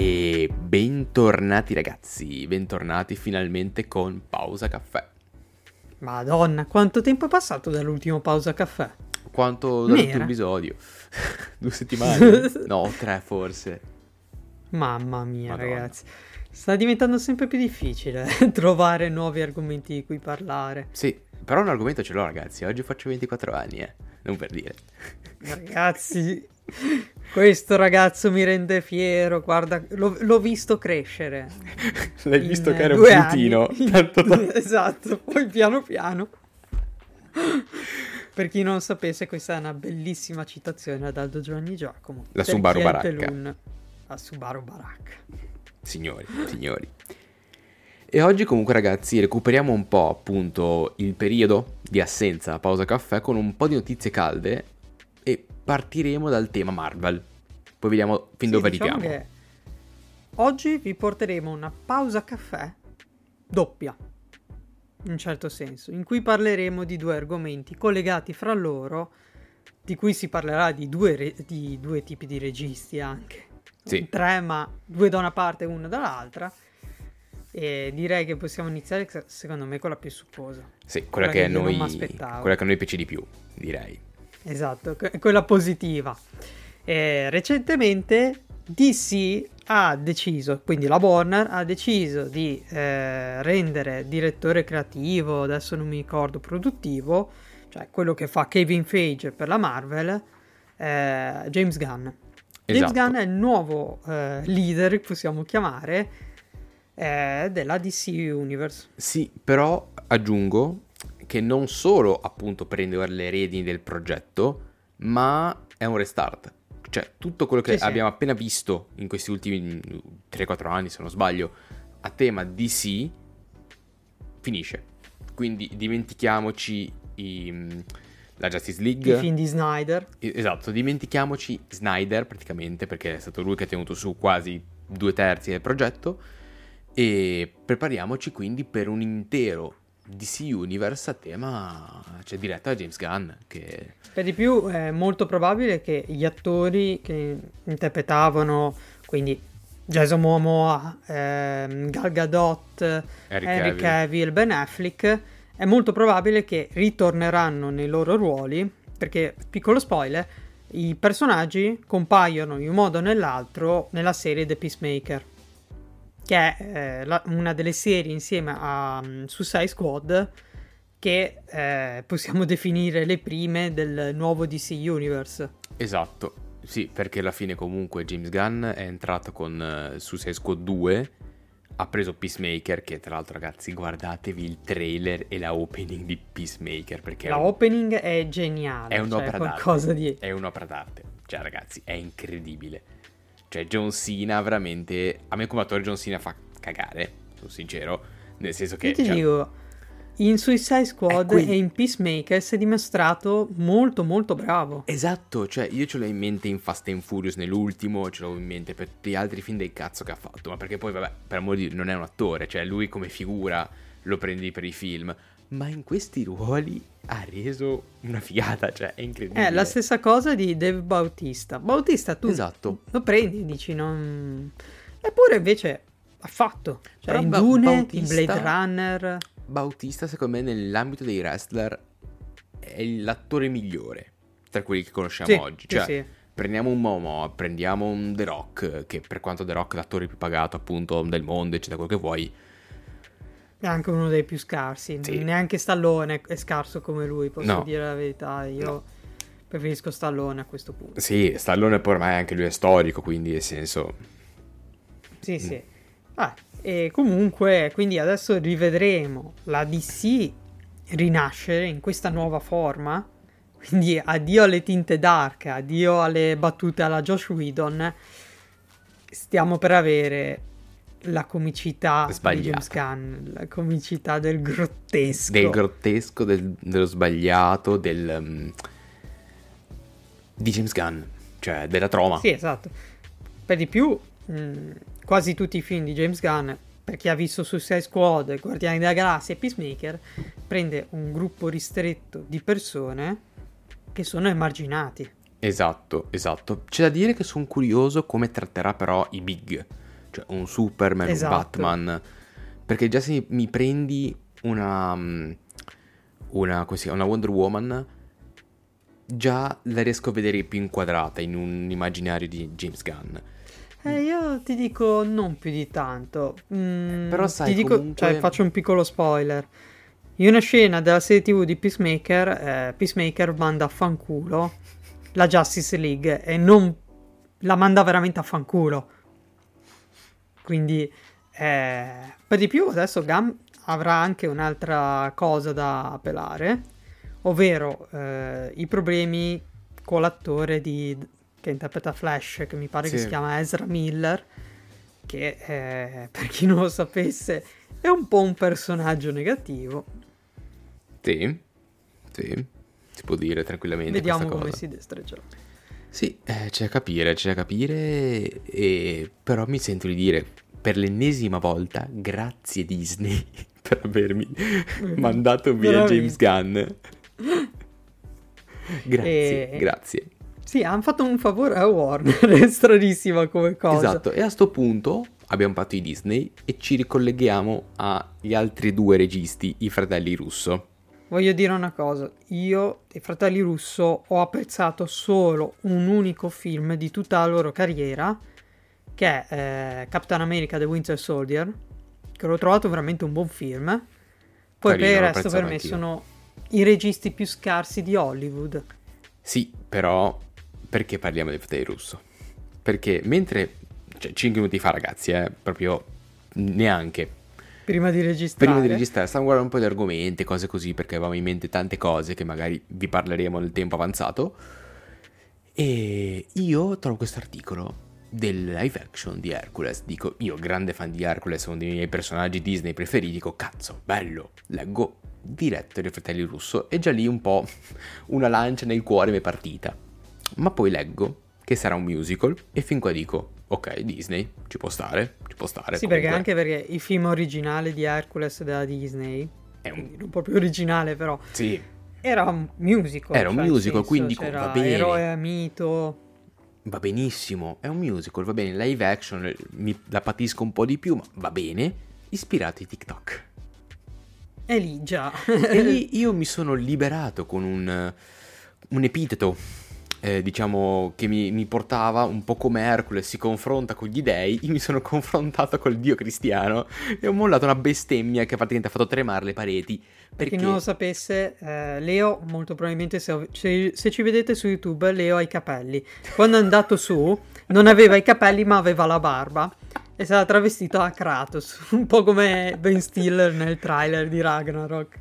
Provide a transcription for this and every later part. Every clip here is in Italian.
E bentornati ragazzi, bentornati finalmente con Pausa Caffè. Madonna, quanto tempo è passato dall'ultimo Pausa Caffè? Quanto dall'ultimo episodio? Due settimane? no, tre forse. Mamma mia Madonna. ragazzi, sta diventando sempre più difficile trovare nuovi argomenti di cui parlare. Sì, però un argomento ce l'ho ragazzi, oggi faccio 24 anni, eh, non per dire. Ragazzi, questo ragazzo mi rende fiero, guarda, l'ho, l'ho visto crescere. L'hai visto che era un puntino. Tanto tanto. esatto, poi piano piano. Per chi non sapesse, questa è una bellissima citazione ad Aldo Giovanni Giacomo. La Subaru Baracca. La Subaru Baracca. Signori, signori. E oggi comunque ragazzi recuperiamo un po' appunto il periodo di assenza pausa caffè con un po' di notizie calde partiremo dal tema Marvel. Poi vediamo fin sì, dove diciamo arriviamo. Oggi vi porteremo una pausa caffè doppia, in un certo senso, in cui parleremo di due argomenti collegati fra loro, di cui si parlerà di due, re- di due tipi di registi anche. Sì. Tre, ma due da una parte e uno dall'altra. E direi che possiamo iniziare, secondo me, con la più supposa. Sì, quella, quella che, che, noi, quella che a noi piace di più, direi. Esatto, quella positiva. E recentemente DC ha deciso, quindi la Warner ha deciso di eh, rendere direttore creativo, adesso non mi ricordo, produttivo, cioè quello che fa Kevin Feige per la Marvel, eh, James Gunn. Esatto. James Gunn è il nuovo eh, leader, possiamo chiamare, eh, della DC Universe. Sì, però aggiungo che non solo appunto prende le redini del progetto, ma è un restart. Cioè, tutto quello che sì, abbiamo sì. appena visto in questi ultimi 3-4 anni, se non sbaglio, a tema DC, finisce. Quindi dimentichiamoci i, la Justice League. I film di Snyder. Esatto, dimentichiamoci Snyder praticamente, perché è stato lui che ha tenuto su quasi due terzi del progetto. E prepariamoci quindi per un intero DC Universe a tema, cioè diretta da James Gunn. Che... Per di più è molto probabile che gli attori che interpretavano, quindi Jason Momoa, ehm, Gal Gadot, Henry Cavill. Cavill, Ben Affleck, è molto probabile che ritorneranno nei loro ruoli, perché, piccolo spoiler, i personaggi compaiono in un modo o nell'altro nella serie The Peacemaker che è eh, la, una delle serie insieme a um, Suicide Squad che eh, possiamo definire le prime del nuovo DC Universe. Esatto, sì, perché alla fine comunque James Gunn è entrato con uh, Suicide Squad 2, ha preso Peacemaker, che tra l'altro ragazzi guardatevi il trailer e la opening di Peacemaker, perché... La è un... opening è geniale, è un'opera cioè d'arte. Di... È un'opera d'arte, cioè ragazzi è incredibile. Cioè, John Cena veramente. A me come attore John Cena fa cagare, sono sincero. Nel senso che. Io ti cioè... dico, in Suicide Squad e in Peacemaker si è dimostrato molto molto bravo. Esatto, cioè io ce l'ho in mente in Fast and Furious nell'ultimo, ce l'ho in mente per tutti gli altri film del cazzo che ha fatto, ma perché poi vabbè, per amore di Dio, non è un attore, cioè lui come figura lo prendi per i film ma in questi ruoli ha reso una figata, cioè è incredibile. È la stessa cosa di Dave Bautista. Bautista tu esatto. lo prendi e dici non... Eppure invece ha fatto. Cioè Però in ba- Dune, Bautista, in Blade Runner... Bautista secondo me nell'ambito dei wrestler è l'attore migliore tra quelli che conosciamo sì, oggi. Cioè, sì, sì. prendiamo un Momo, prendiamo un The Rock, che per quanto The Rock è l'attore più pagato appunto del mondo, eccetera, quello che vuoi è anche uno dei più scarsi. Sì. Neanche Stallone è scarso come lui, posso no. dire la verità. Io no. preferisco Stallone a questo punto. Sì, Stallone poi ormai anche lui è storico, quindi nel senso... Sì, mm. sì. Ah, e comunque, quindi adesso rivedremo la DC rinascere in questa nuova forma. Quindi addio alle tinte dark, addio alle battute alla Josh Whedon. Stiamo per avere la comicità Sbagliata. di James Gunn, la comicità del grottesco. Del grottesco, del, dello sbagliato, del... Um, di James Gunn, cioè della troma. Sì, esatto. Per di più, mh, quasi tutti i film di James Gunn, per chi ha visto Suicide Squad, Guardiani della Galassia e Peacemaker, prende un gruppo ristretto di persone che sono emarginati. Esatto, esatto. C'è da dire che sono curioso come tratterà però i big cioè un Superman, esatto. un Batman, perché già se mi prendi una, mm, una, così, una Wonder Woman, già la riesco a vedere più inquadrata in un immaginario di James Gunn. Eh, io ti dico non più di tanto. Mm, Però sai, ti dico, comunque... cioè, faccio un piccolo spoiler. In una scena della serie TV di Peacemaker, eh, Peacemaker manda a fanculo la Justice League e non la manda veramente a fanculo. Quindi, eh, per di più, adesso Gam avrà anche un'altra cosa da pelare, ovvero eh, i problemi con l'attore di, che interpreta Flash, che mi pare sì. che si chiama Ezra Miller, che eh, per chi non lo sapesse è un po' un personaggio negativo. Sì, sì, si può dire tranquillamente. Vediamo come cosa. si destreggerà. Sì, eh, c'è da capire, c'è da capire, e... però mi sento di dire per l'ennesima volta grazie Disney per avermi mandato via James Gunn. Grazie, e... grazie. Sì, hanno fatto un favore a Warner, è stranissima come cosa. Esatto, e a sto punto abbiamo fatto i Disney e ci ricolleghiamo agli altri due registi, i fratelli Russo. Voglio dire una cosa, io i fratelli Russo ho apprezzato solo un unico film di tutta la loro carriera, che è eh, Captain America The Winter Soldier, che l'ho trovato veramente un buon film. Poi Carino, per il resto per me anch'io. sono i registi più scarsi di Hollywood. Sì, però perché parliamo dei fratelli Russo? Perché mentre, cioè 5 minuti fa ragazzi, eh, proprio neanche. Prima di registrare. Prima di registrare, stavamo guardando un po' di argomenti, cose così, perché avevamo in mente tante cose che magari vi parleremo nel tempo avanzato. E io trovo questo articolo del live action di Hercules. Dico, io grande fan di Hercules, uno dei miei personaggi Disney preferiti, dico, cazzo, bello, leggo diretto dai fratelli Russo e già lì un po' una lancia nel cuore mi è partita. Ma poi leggo che sarà un musical e fin qua dico, ok, Disney, ci può stare, ci può stare. Sì, comunque. perché anche perché il film originale di Hercules della Disney, è un... non proprio originale però, sì. era un musical. Era un cioè, musical, senso, quindi va bene. Eroe, mito va benissimo, è un musical, va bene, live action mi, la patisco un po' di più, ma va bene, ispirati TikTok. E lì già. e lì io mi sono liberato con un, un epiteto eh, diciamo, che mi, mi, portava un po' come Hercules si confronta con gli dei, io mi sono confrontato col dio cristiano e ho mollato una bestemmia che praticamente ha fatto tremare le pareti. Perché... Per chi non lo sapesse, eh, Leo, molto probabilmente se, se, se, ci vedete su YouTube, Leo ha i capelli. Quando è andato su, non aveva i capelli ma aveva la barba. E sarà travestito a Kratos, un po' come Ben Stiller nel trailer di Ragnarok.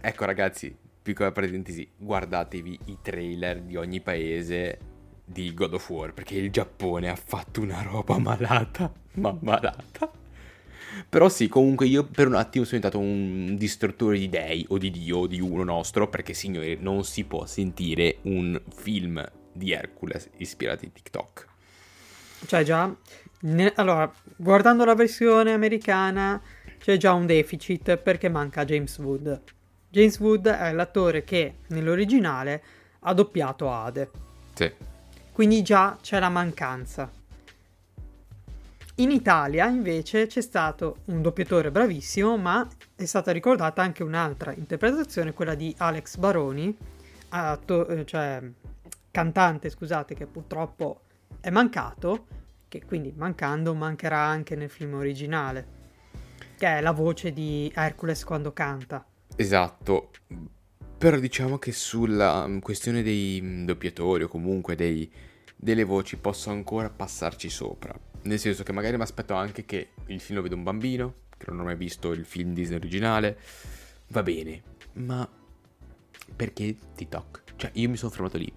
Ecco ragazzi, piccola parentesi, guardatevi i trailer di ogni paese di God of War, perché il Giappone ha fatto una roba malata, ma malata. Però sì, comunque io per un attimo sono diventato un distruttore di dei o di Dio o di uno nostro, perché signori non si può sentire un film di Hercules ispirato a TikTok. Cioè già, ne... allora, guardando la versione americana c'è già un deficit perché manca James Wood James Wood è l'attore che nell'originale ha doppiato Ade. Sì. Quindi già c'è la mancanza. In Italia invece c'è stato un doppiatore bravissimo, ma è stata ricordata anche un'altra interpretazione, quella di Alex Baroni, atto- eh, cioè cantante, scusate, che purtroppo è mancato, che quindi mancando mancherà anche nel film originale, che è la voce di Hercules quando canta. Esatto, però diciamo che sulla mm, questione dei mm, doppiatori o comunque dei, delle voci posso ancora passarci sopra. Nel senso che magari mi aspetto anche che il film lo veda un bambino, che non ho mai visto il film Disney originale, va bene, ma perché TikTok? Cioè io mi sono fermato lì.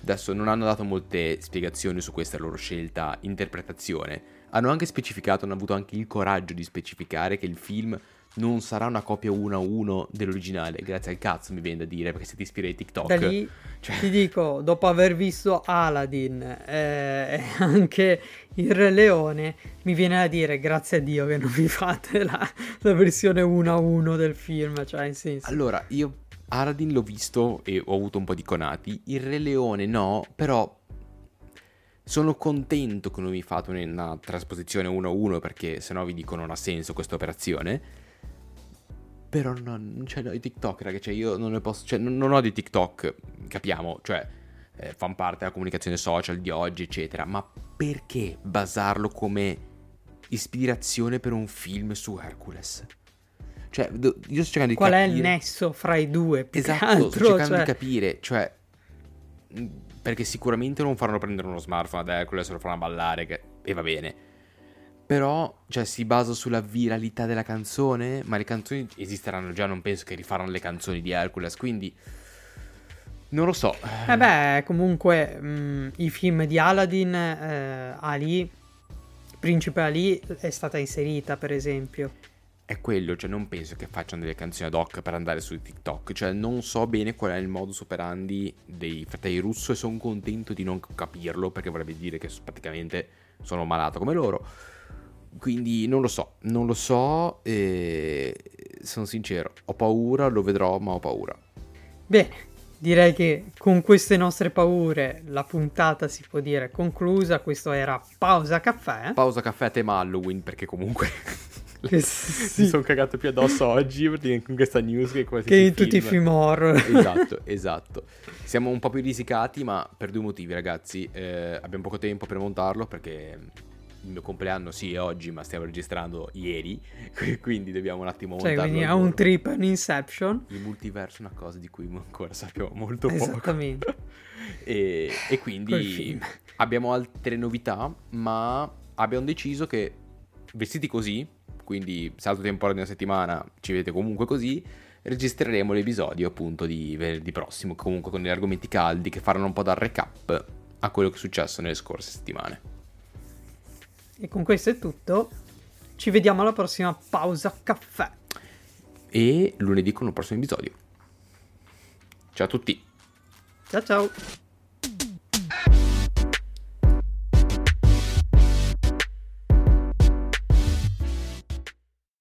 Adesso non hanno dato molte spiegazioni su questa loro scelta, interpretazione. Hanno anche specificato, hanno avuto anche il coraggio di specificare che il film non sarà una copia 1 a 1 dell'originale. Grazie al cazzo mi viene da dire perché se ti ispiri ai TikTok. Da lì cioè... ti dico, dopo aver visto Aladdin eh, e anche il Re Leone, mi viene da dire grazie a Dio che non mi fate la, la versione 1 a 1 del film. Cioè, in senso. Allora, io Aladdin l'ho visto e ho avuto un po' di conati. Il Re Leone no, però Sono contento che non mi fate una trasposizione 1-1 perché sennò vi dico non ha senso questa operazione. Però non c'è no, i TikTok, raga, cioè io non ne posso, cioè non, non ho di TikTok, capiamo, cioè eh, fanno parte della comunicazione social di oggi, eccetera, ma perché basarlo come ispirazione per un film su Hercules? Cioè, io sto cercando di Qual capire... è il nesso fra i due? Esatto, altro, sto cercando cioè... di capire, cioè perché sicuramente non faranno prendere uno smartphone ad Hercules, lo faranno ballare, che... e va bene. Però, cioè, si basa sulla viralità della canzone, ma le canzoni esisteranno già, non penso che rifaranno le canzoni di Hercules, quindi... Non lo so. Eh beh, comunque, mh, mm, i film di Aladdin, eh, Ali, Principe Ali, è stata inserita, per esempio è quello, cioè non penso che facciano delle canzoni ad hoc per andare su TikTok, cioè non so bene qual è il modus operandi dei fratelli russo e sono contento di non capirlo perché vorrebbe dire che praticamente sono malato come loro. Quindi non lo so, non lo so e sono sincero, ho paura, lo vedrò, ma ho paura. Bene, direi che con queste nostre paure la puntata si può dire conclusa, questo era Pausa Caffè. Pausa Caffè tema Halloween perché comunque sì. mi sono cagato più addosso oggi con questa news che quasi che in tutti i film horror. Esatto, esatto. Siamo un po' più risicati, ma per due motivi, ragazzi. Eh, abbiamo poco tempo per montarlo perché il mio compleanno sì è oggi, ma stiamo registrando ieri, quindi dobbiamo un attimo cioè, montarlo. Quindi è un trip, un Inception. Il multiverso è una cosa di cui ancora sappiamo molto poco. Esattamente. e, e quindi abbiamo altre novità, ma abbiamo deciso che vestiti così quindi salto temporale di una settimana, ci vedete comunque così, registreremo l'episodio appunto di venerdì prossimo, comunque con gli argomenti caldi che faranno un po' da recap a quello che è successo nelle scorse settimane. E con questo è tutto, ci vediamo alla prossima pausa caffè. E lunedì con un prossimo episodio. Ciao a tutti. Ciao ciao.